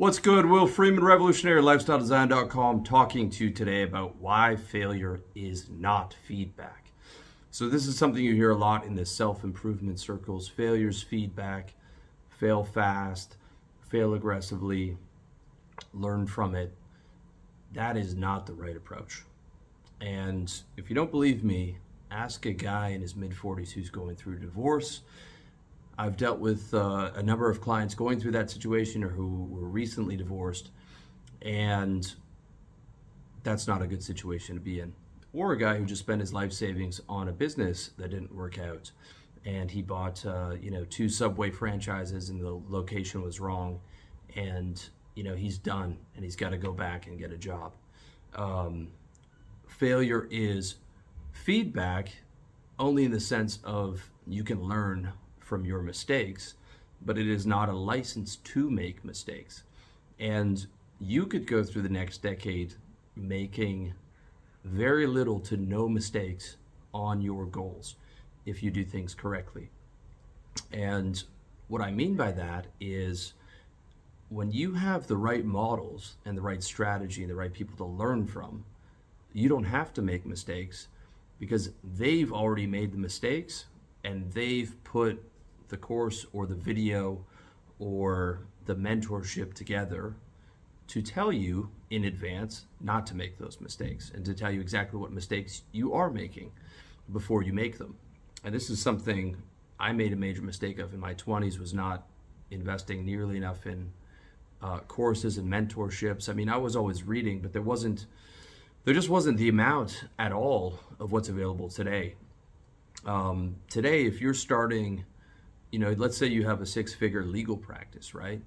What's good? Will Freeman, Revolutionary Lifestyle Design.com, talking to you today about why failure is not feedback. So, this is something you hear a lot in the self improvement circles failures, feedback, fail fast, fail aggressively, learn from it. That is not the right approach. And if you don't believe me, ask a guy in his mid 40s who's going through divorce I've dealt with uh, a number of clients going through that situation or who were recently divorced, and that's not a good situation to be in. Or a guy who just spent his life savings on a business that didn't work out, and he bought uh, you know two Subway franchises, and the location was wrong, and you know he's done, and he's got to go back and get a job. Um, failure is feedback only in the sense of you can learn from your mistakes, but it is not a license to make mistakes. And you could go through the next decade making very little to no mistakes on your goals if you do things correctly. And what I mean by that is when you have the right models and the right strategy and the right people to learn from, you don't have to make mistakes because they've already made the mistakes and they've put the course or the video or the mentorship together to tell you in advance not to make those mistakes and to tell you exactly what mistakes you are making before you make them. And this is something I made a major mistake of in my 20s was not investing nearly enough in uh, courses and mentorships. I mean, I was always reading, but there wasn't there just wasn't the amount at all of what's available today. Um, today, if you're starting you know, let's say you have a six figure legal practice, right?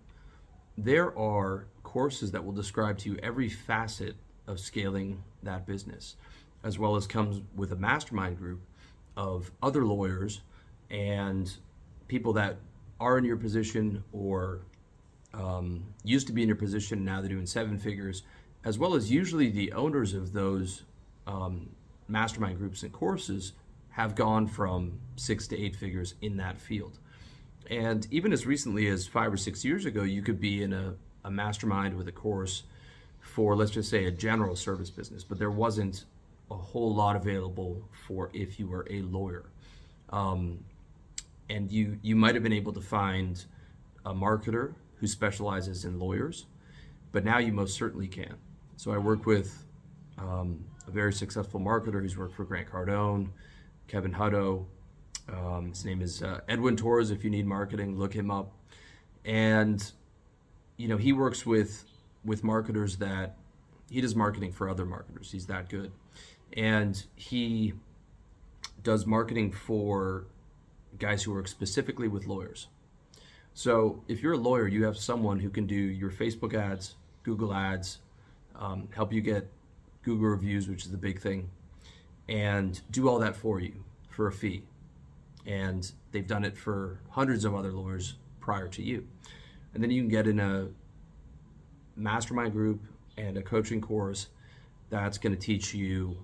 There are courses that will describe to you every facet of scaling that business, as well as comes with a mastermind group of other lawyers and people that are in your position or um, used to be in your position, now they're doing seven figures, as well as usually the owners of those um, mastermind groups and courses have gone from six to eight figures in that field. And even as recently as five or six years ago, you could be in a, a mastermind with a course for, let's just say, a general service business, but there wasn't a whole lot available for if you were a lawyer. Um, and you, you might have been able to find a marketer who specializes in lawyers, but now you most certainly can. So I work with um, a very successful marketer who's worked for Grant Cardone, Kevin Hutto, um, his name is uh, Edwin Torres. If you need marketing, look him up. And you know he works with with marketers that he does marketing for other marketers. He's that good, and he does marketing for guys who work specifically with lawyers. So if you're a lawyer, you have someone who can do your Facebook ads, Google ads, um, help you get Google reviews, which is the big thing, and do all that for you for a fee and they've done it for hundreds of other lawyers prior to you. And then you can get in a mastermind group and a coaching course that's going to teach you,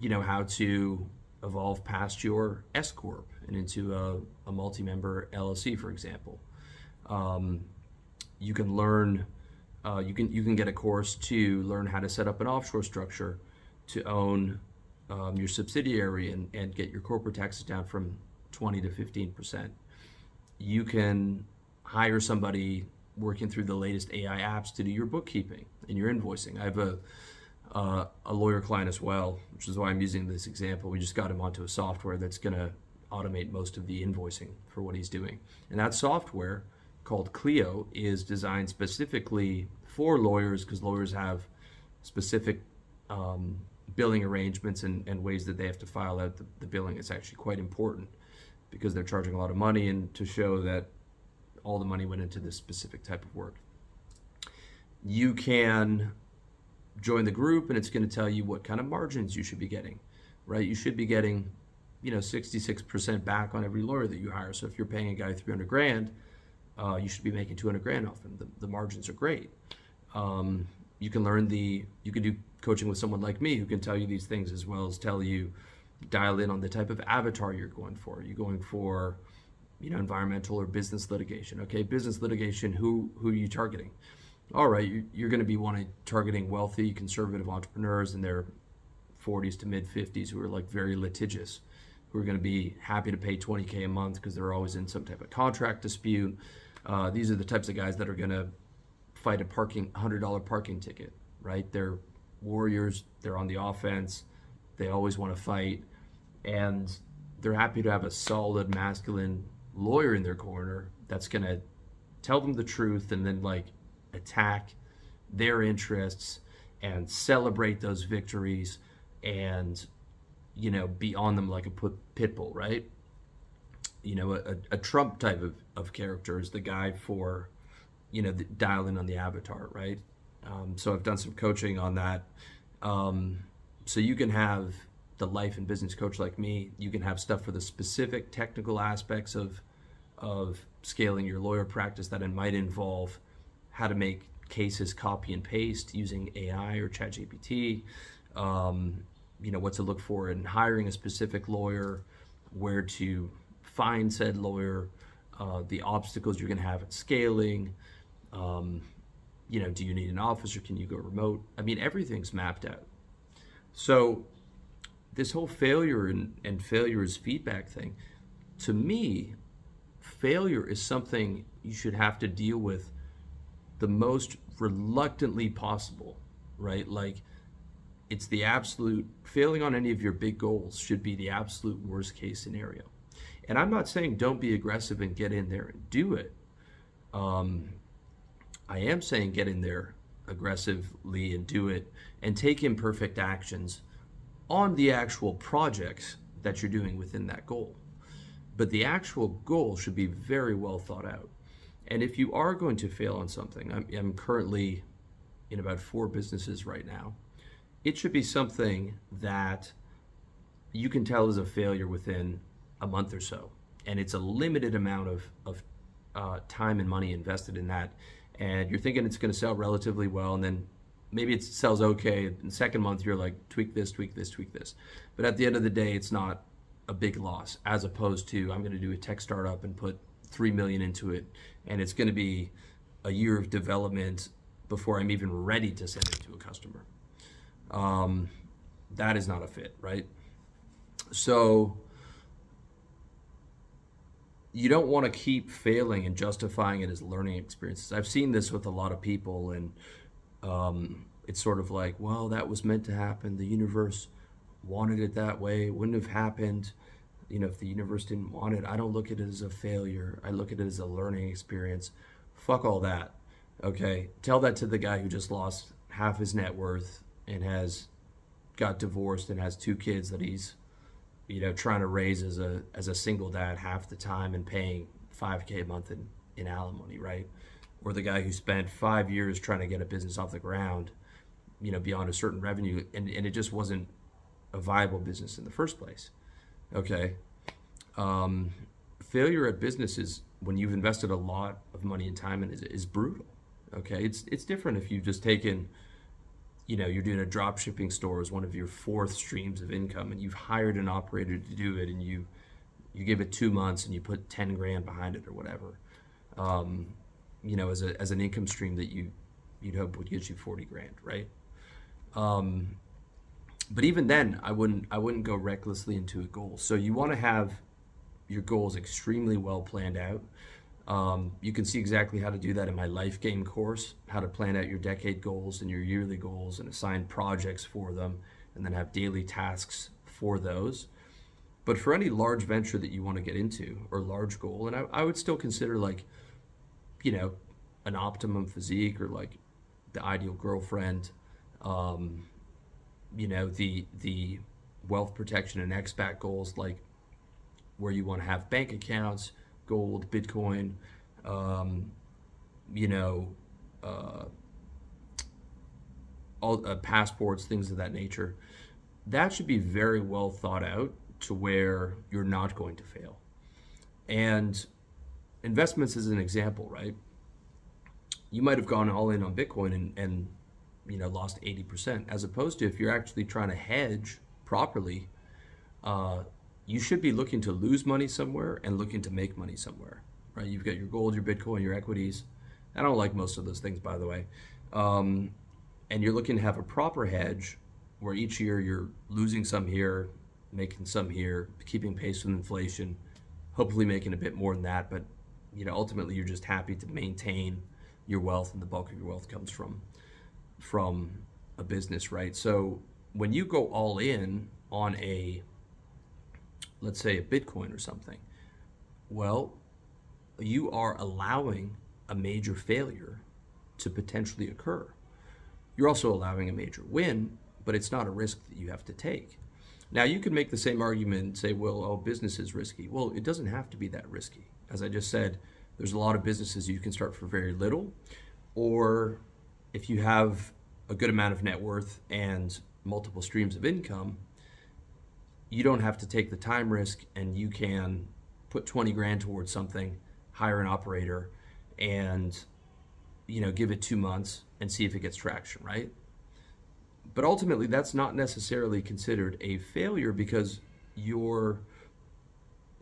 you know, how to evolve past your S corp and into a, a multi-member LLC, for example. Um, you can learn, uh, you can you can get a course to learn how to set up an offshore structure, to own um, your subsidiary and, and get your corporate taxes down from 20 to 15%. You can hire somebody working through the latest AI apps to do your bookkeeping and your invoicing. I have a uh, a lawyer client as well, which is why I'm using this example. We just got him onto a software that's going to automate most of the invoicing for what he's doing. And that software called Clio is designed specifically for lawyers because lawyers have specific um, billing arrangements and, and, ways that they have to file out the, the billing. It's actually quite important because they're charging a lot of money and to show that all the money went into this specific type of work. You can join the group and it's going to tell you what kind of margins you should be getting, right? You should be getting, you know, 66% back on every lawyer that you hire. So if you're paying a guy 300 grand, uh, you should be making 200 grand off him. The, the margins are great. Um, you can learn the, you can do coaching with someone like me who can tell you these things as well as tell you dial in on the type of avatar you're going for. Are you going for, you know, environmental or business litigation? Okay, business litigation. Who who are you targeting? all right, you're going to be wanting targeting wealthy conservative entrepreneurs in their 40s to mid 50s who are like very litigious, who are going to be happy to pay 20k a month because they're always in some type of contract dispute. Uh, these are the types of guys that are going to fight a parking $100 parking ticket, right? They're warriors. They're on the offense. They always want to fight, and they're happy to have a solid masculine lawyer in their corner that's going to tell them the truth and then like attack their interests and celebrate those victories and you know be on them like a pit bull right? You know a, a trump type of, of character is the guy for you know the, dialing on the avatar right? Um, so i've done some coaching on that. Um, so you can have the life and business coach like me you can have stuff for the specific technical aspects of of scaling your lawyer practice that it might involve how to make cases copy and paste using AI or ChatGPT, um, you know, what to look for in hiring a specific lawyer, where to find said lawyer, uh, the obstacles you're going to have at scaling. Um, you know, do you need an office or can you go remote? I mean, everything's mapped out. So, this whole failure and, and failure is feedback thing, to me, failure is something you should have to deal with the most reluctantly possible, right? Like it's the absolute failing on any of your big goals should be the absolute worst case scenario. And I'm not saying don't be aggressive and get in there and do it. Um, I am saying get in there aggressively and do it and take imperfect actions on the actual projects that you're doing within that goal. But the actual goal should be very well thought out. And if you are going to fail on something, I'm, I'm currently in about four businesses right now. It should be something that you can tell is a failure within a month or so. And it's a limited amount of, of uh, time and money invested in that. And you're thinking it's going to sell relatively well, and then maybe it sells okay. In the second month, you're like, tweak this, tweak this, tweak this. But at the end of the day, it's not a big loss, as opposed to I'm going to do a tech startup and put three million into it, and it's going to be a year of development before I'm even ready to send it to a customer. Um, that is not a fit, right? So you don't want to keep failing and justifying it as learning experiences. I've seen this with a lot of people, and um, it's sort of like, well, that was meant to happen. The universe wanted it that way. It wouldn't have happened you know, if the universe didn't want it, I don't look at it as a failure. I look at it as a learning experience. Fuck all that. Okay. Tell that to the guy who just lost half his net worth and has got divorced and has two kids that he's, you know, trying to raise as a as a single dad half the time and paying five K a month in, in alimony, right? Or the guy who spent five years trying to get a business off the ground, you know, beyond a certain revenue and, and it just wasn't a viable business in the first place Okay. Um, failure at business is when you've invested a lot of money and time and is, is brutal. Okay. It's, it's different if you've just taken, you know, you're doing a drop shipping store as one of your fourth streams of income and you've hired an operator to do it and you, you give it two months and you put 10 grand behind it or whatever. Um, you know, as, a, as an income stream that you, you'd hope would get you 40 grand, right? Um, but even then, I wouldn't I wouldn't go recklessly into a goal. So you want to have your goals extremely well planned out. Um, you can see exactly how to do that in my life game course, how to plan out your decade goals and your yearly goals and assign projects for them, and then have daily tasks for those. But for any large venture that you want to get into or large goal, and I, I would still consider like, you know, an optimum physique or like the ideal girlfriend, um, you know the the wealth protection and expat goals like where you want to have bank accounts gold bitcoin um, you know uh, all uh, passports things of that nature that should be very well thought out to where you're not going to fail. And investments is an example right you might have gone all in on bitcoin and, and you know lost 80% as opposed to if you're actually trying to hedge properly uh, you should be looking to lose money somewhere and looking to make money somewhere right you've got your gold your bitcoin your equities I don't like most of those things, by the way. Um, and you're looking to have a proper hedge where each year you're losing some here, making some here, keeping pace with inflation, hopefully making a bit more than that. But you know, ultimately, you're just happy to maintain your wealth, and the bulk of your wealth comes from from a business, right? So when you go all in on a, let's say, a Bitcoin or something, well, you are allowing a major failure to potentially occur. You're also allowing a major win, but it's not a risk that you have to take. Now, you can make the same argument and say, well, oh, business is risky. Well, it doesn't have to be that risky. As I just said, there's a lot of businesses you can start for very little, or if you have a good amount of net worth and multiple streams of income, you don't have to take the time risk and you can put 20 grand towards something, hire an operator, and you know, give it two months and see if it gets traction, right? But ultimately, that's not necessarily considered a failure because you're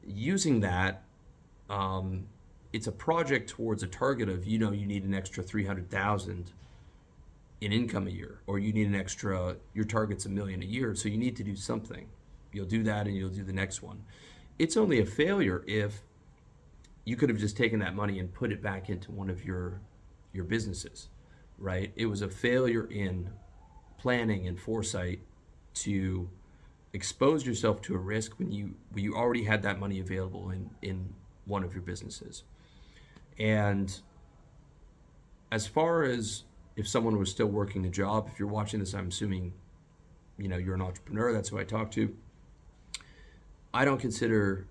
using that. Um, it's a project towards a target of you know you need an extra three hundred thousand in income a year, or you need an extra. Your target's a million a year, so you need to do something. You'll do that, and you'll do the next one. It's only a failure if you could have just taken that money and put it back into one of your your businesses, right? It was a failure in planning and foresight to expose yourself to a risk when you when you already had that money available in in one of your businesses. And as far as if someone was still working a job, if you're watching this, I'm assuming you know you're an entrepreneur, that's who I talk to. I don't consider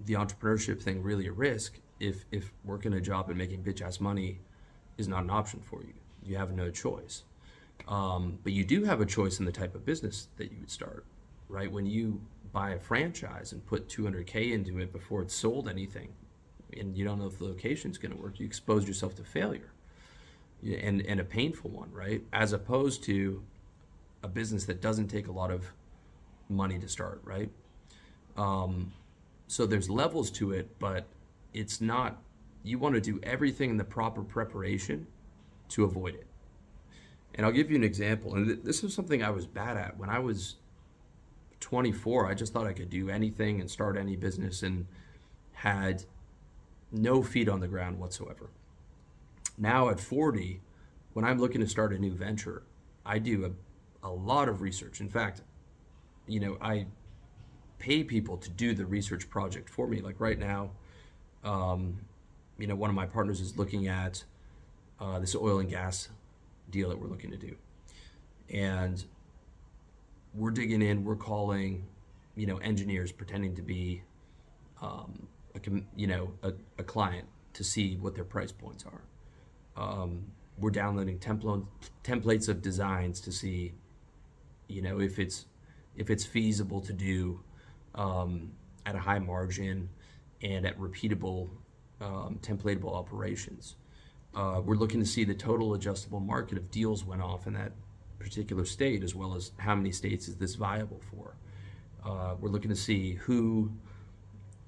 the entrepreneurship thing really a risk if if working a job and making bitch ass money is not an option for you. You have no choice. Um, but you do have a choice in the type of business that you would start, right? When you buy a franchise and put 200K into it before it's sold anything, and you don't know if the location's going to work, you expose yourself to failure and, and a painful one, right? As opposed to a business that doesn't take a lot of money to start, right? Um, so there's levels to it, but it's not, you want to do everything in the proper preparation to avoid it. And I'll give you an example. And th- this is something I was bad at. When I was 24, I just thought I could do anything and start any business and had no feet on the ground whatsoever. Now at 40, when I'm looking to start a new venture, I do a, a lot of research. In fact, you know, I pay people to do the research project for me. Like right now, um, you know, one of my partners is looking at uh, this oil and gas deal that we're looking to do. And we're digging in, we're calling, you know, engineers pretending to be, um, a, you know, a, a, client to see what their price points are. Um, we're downloading template, templates of designs to see, you know, if it's if it's feasible to do um, at a high margin and at repeatable um, templatable operations. Uh, we're looking to see the total adjustable market of deals went off in that particular state, as well as how many states is this viable for. Uh, we're looking to see who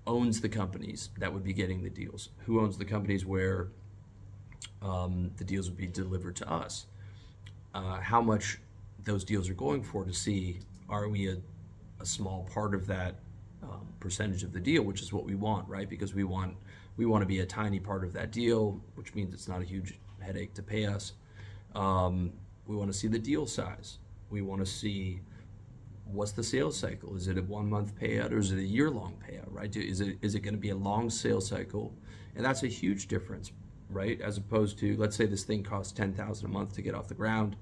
owns the companies that would be getting the deals, who owns the companies where um, the deals would be delivered to us, uh, how much those deals are going for to see are we a, a small part of that um, percentage of the deal, which is what we want, right? Because we want we want to be a tiny part of that deal, which means it's not a huge headache to pay us. Um, we want to see the deal size. We want to see what's the sales cycle. Is it a one month payout or is it a year long payout? Right? Is it is it going to be a long sales cycle? And that's a huge difference, right? As opposed to let's say this thing costs ten thousand a month to get off the ground.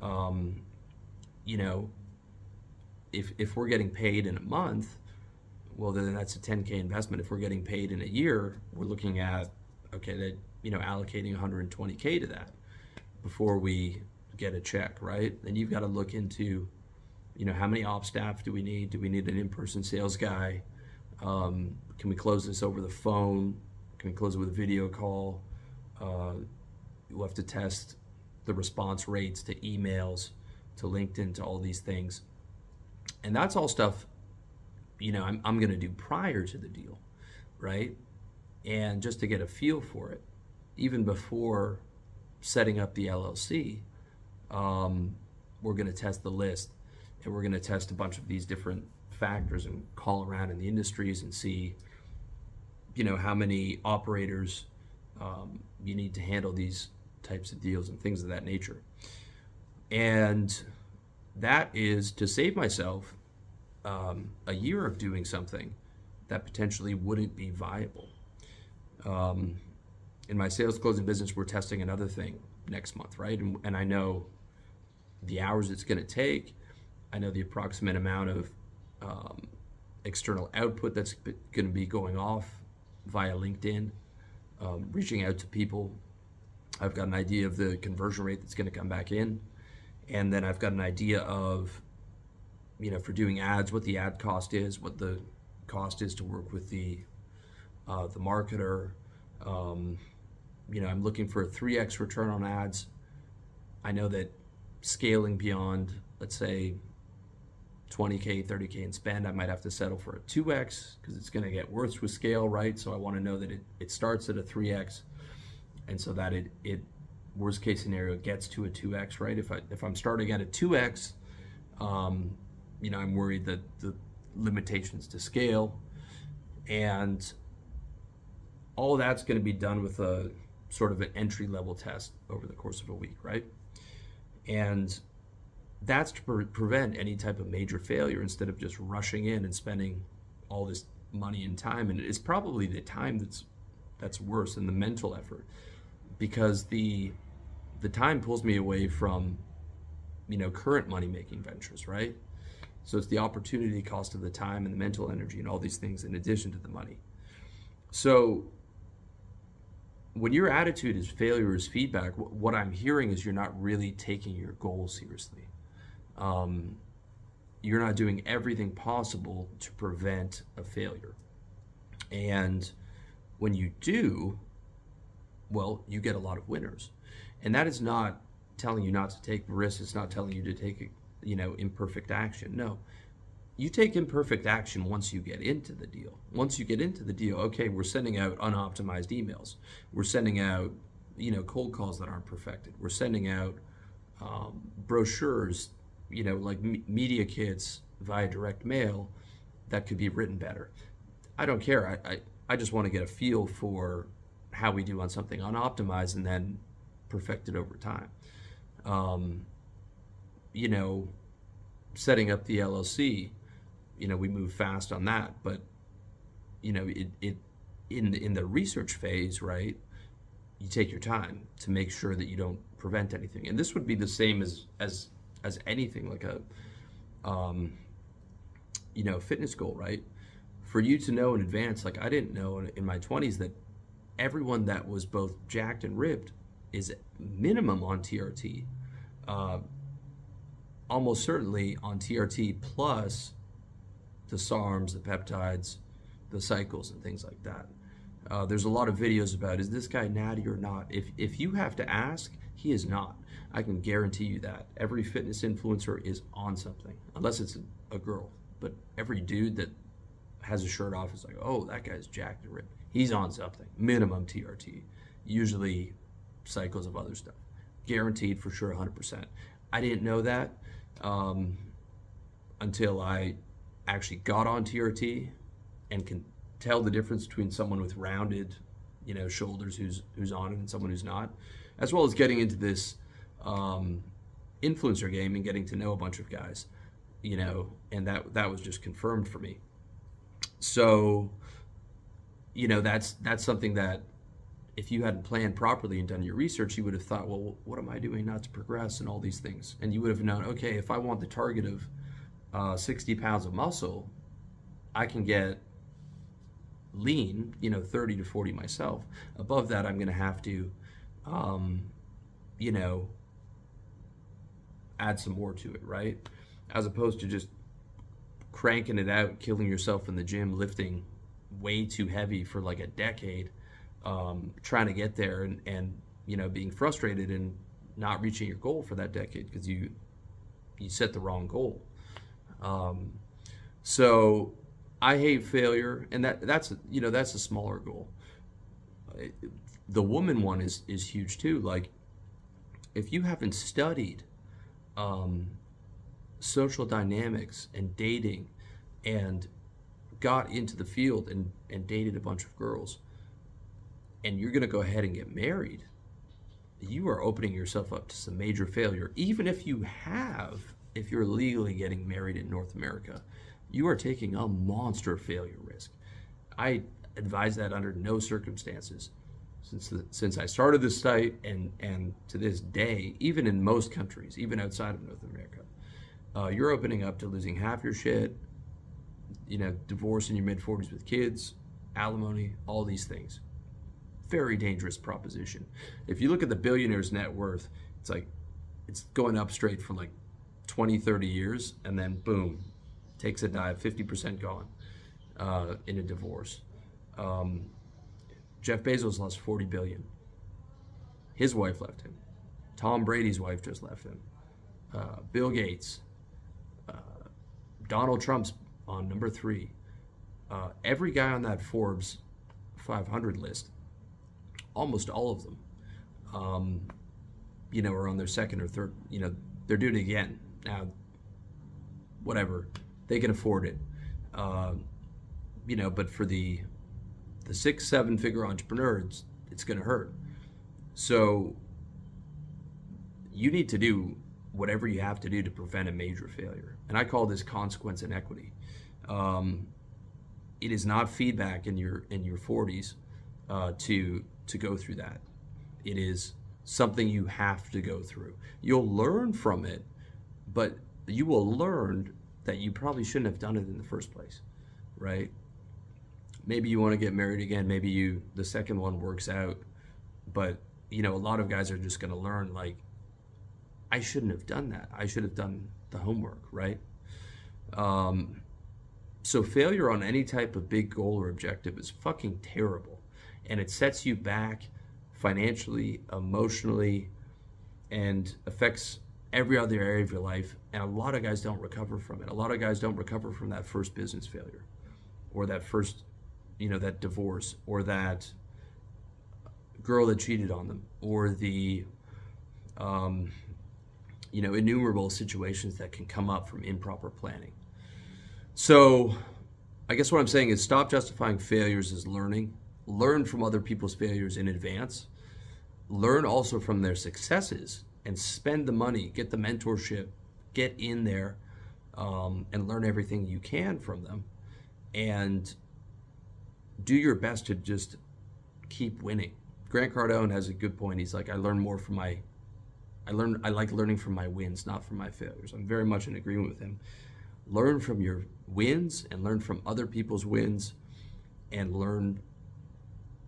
Um, you know, if if we're getting paid in a month well then that's a 10k investment if we're getting paid in a year we're looking at okay that you know allocating 120k to that before we get a check right? Then you've got to look into you know how many op staff do we need? Do we need an in-person sales guy? Um, can we close this over the phone? Can we close it with a video call? Uh, we'll have to test the response rates to emails to linkedin to all these things. And that's all stuff you know, I'm, I'm going to do prior to the deal, right? And just to get a feel for it. even before setting up the LLC, um, we're going to test the list and we're going to test a bunch of these different factors and call around in the industries and see, you know, how many operators um, you need to handle these types of deals and things of that nature. And that is to save myself um, a year of doing something that potentially wouldn't be viable. Um, in my sales closing business, we're testing another thing next month, right? And, and I know the hours it's going to take. I know the approximate amount of um, external output that's going to be going off via LinkedIn, um, reaching out to people. I've got an idea of the conversion rate that's going to come back in. And then I've got an idea of, you know, for doing ads, what the ad cost is, what the cost is to work with the uh, the marketer. Um, you know, I'm looking for a 3x return on ads. I know that scaling beyond, let's say, 20K, 30K in spend, I might have to settle for a 2X because it's going to get worse with scale, right? So I want to know that it, it starts at a 3X and so that it, it worst case scenario gets to a 2X, right? If, I, if I'm starting at a 2X, um, you know, I'm worried that the limitations to scale and all that's going to be done with a sort of an entry level test over the course of a week, right? And that's to pre- prevent any type of major failure instead of just rushing in and spending all this money and time. And it's probably the time that's that's worse than the mental effort because the the time pulls me away from you know current money making ventures, right? So it's the opportunity cost of the time and the mental energy and all these things in addition to the money. So when your attitude is failure is feedback, what I'm hearing is you're not really taking your goal seriously. Um, you're not doing everything possible to prevent a failure. And when you do, well, you get a lot of winners. And that is not telling you not to take risks. It's not telling you to take, you know, imperfect action. No, you take imperfect action once you get into the deal. Once you get into the deal, okay, we're sending out unoptimized emails. We're sending out, you know, cold calls that aren't perfected. We're sending out um, brochures, you know, like me- media kits via direct mail that could be written better. I don't care. I, I, I just want to get a feel for how we do on something unoptimized and then perfect it over time. Um, you know, setting up the LLC you know we move fast on that. But you know it, it in in the research phase right you take your time to make sure that you don't prevent anything. And this would be the same as as as anything like a um you know fitness goal right? For you to know in advance like i didn't know in, my 20s that everyone that was both jacked and ripped is minimum on trt uh, almost certainly on trt plus the SARMs, the peptides, the cycles, and things like that. Uh, there's a lot of videos about is this guy natty or not. If if you have to ask, he is not. I can guarantee you that every fitness influencer is on something, unless it's a, a girl. But every dude that has a shirt off is like, oh, that guy's jacked and ripped. He's on something. Minimum TRT. Usually cycles of other stuff. Guaranteed for sure, 100%. I didn't know that um, until I actually got on TRT and can tell the difference between someone with rounded, you know, shoulders who's who's on it and someone who's not, as well as getting into this um, influencer game and getting to know a bunch of guys, you know, and that that was just confirmed for me. So, you know, that's that's something that if you hadn't planned properly and done your research, you would have thought, well, what am I doing not to progress and all these things, and you would have known, okay, if I want the target of uh, 60 pounds of muscle, I can get lean, you know, 30 to 40 myself. Above that, I'm going to have to, um, you know, add some more to it, right? As opposed to just cranking it out, killing yourself in the gym, lifting way too heavy for like a decade, um, trying to get there and, and, you know, being frustrated and not reaching your goal for that decade because you, you set the wrong goal. Um, so I hate failure, and that that's you know that's a smaller goal. the woman one is is huge too. Like, if you haven't studied um, social dynamics and dating, and got into the field and and dated a bunch of girls, and you're gonna go ahead and get married, you are opening yourself up to some major failure. Even if you have, if you're legally getting married in North America, you are taking a monster failure risk. I advise that under no circumstances. Since, the, since I started this site and, and to this day, even in most countries, even outside of North America, uh, you're opening up to losing half your shit, you know, divorce in your mid 40s with kids, alimony, all these things. Very dangerous proposition. If you look at the billionaire's net worth, it's like it's going up straight from like 20, 30 years, and then boom, takes a dive, 50% gone uh, in a divorce. Um, Jeff Bezos lost 40 billion. His wife left him. Tom Brady's wife just left him. Uh, Bill Gates. Uh, Donald Trump's on number three. Uh, every guy on that Forbes 500 list, almost all of them, um, you know, are on their second or third. You know, they're doing it again now. Whatever, they can afford it. Uh, you know, but for the the six, seven figure entrepreneurs, it's going to hurt. So you need to do whatever you have to do to prevent a major failure. And I call this consequence inequity. Um, it is not feedback in your in your 40s uh, to to go through that. It is something you have to go through. You'll learn from it, but you will learn that you probably shouldn't have done it in the first place, right? maybe you want to get married again maybe you the second one works out but you know a lot of guys are just going to learn like i shouldn't have done that i should have done the homework right um, so failure on any type of big goal or objective is fucking terrible and it sets you back financially emotionally and affects every other area of your life and a lot of guys don't recover from it. A lot of guys don't recover from that first business failure or that first you know that divorce or that girl that cheated on them or the um, you know innumerable situations that can come up from improper planning. So i guess what i'm saying is stop justifying failures as learning. Learn from other people's failures in advance. Learn also from their successes and spend the money get the mentorship get in there um, and learn everything you can from them and do your best to just keep winning. Grant Cardone has a good point. He's like, I learn more from my, I learn, I like learning from my wins, not from my failures. I'm very much in agreement with him. Learn from your wins and learn from other people's wins, and learn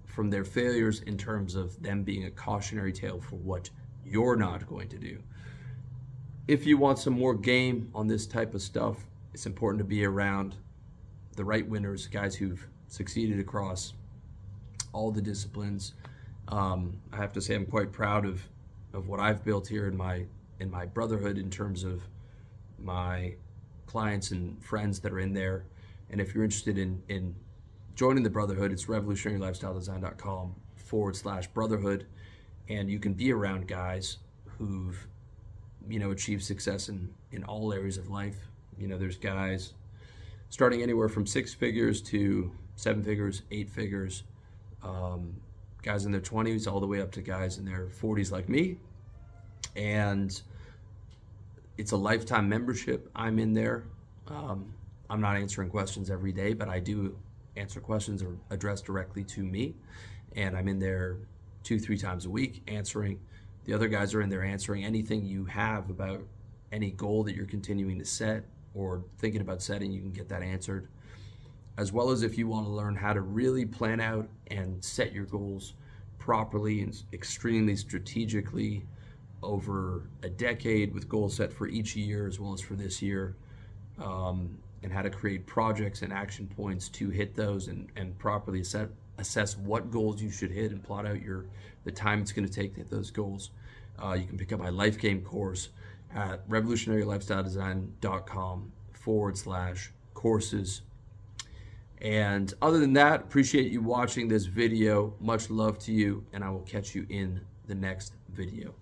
from their failures in terms of them being a cautionary tale for what you're not going to do. If you want some more game on this type of stuff, it's important to be around the right winners, guys who've succeeded across all the disciplines. Um, I have to say I'm quite proud of, of what I've built here in my in my brotherhood in terms of my clients and friends that are in there. And if you're interested in, in joining the brotherhood, it's revolutionarylifestyledesign.com forward slash brotherhood. And you can be around guys who've, you know, achieved success in, in all areas of life. You know, there's guys starting anywhere from six figures to seven figures, eight figures, um, guys in their 20s, all the way up to guys in their 40s like me. And it's a lifetime membership. I'm in there. Um, I'm not answering questions every day, but I do answer questions or addressed directly to me. And I'm in there two, three times a week answering. The other guys are in there answering anything you have about any goal that you're continuing to set or thinking about setting, you can get that answered as well as if you want to learn how to really plan out and set your goals properly and extremely strategically over a decade with goals set for each year as well as for this year um, and how to create projects and action points to hit those and, and properly set, assess what goals you should hit and plot out your the time it's going to take to hit those goals uh, you can pick up my life game course at revolutionarylifestyledesign.com forward slash courses And other than that, appreciate you watching this video. Much love to you, and I will catch you in the next video.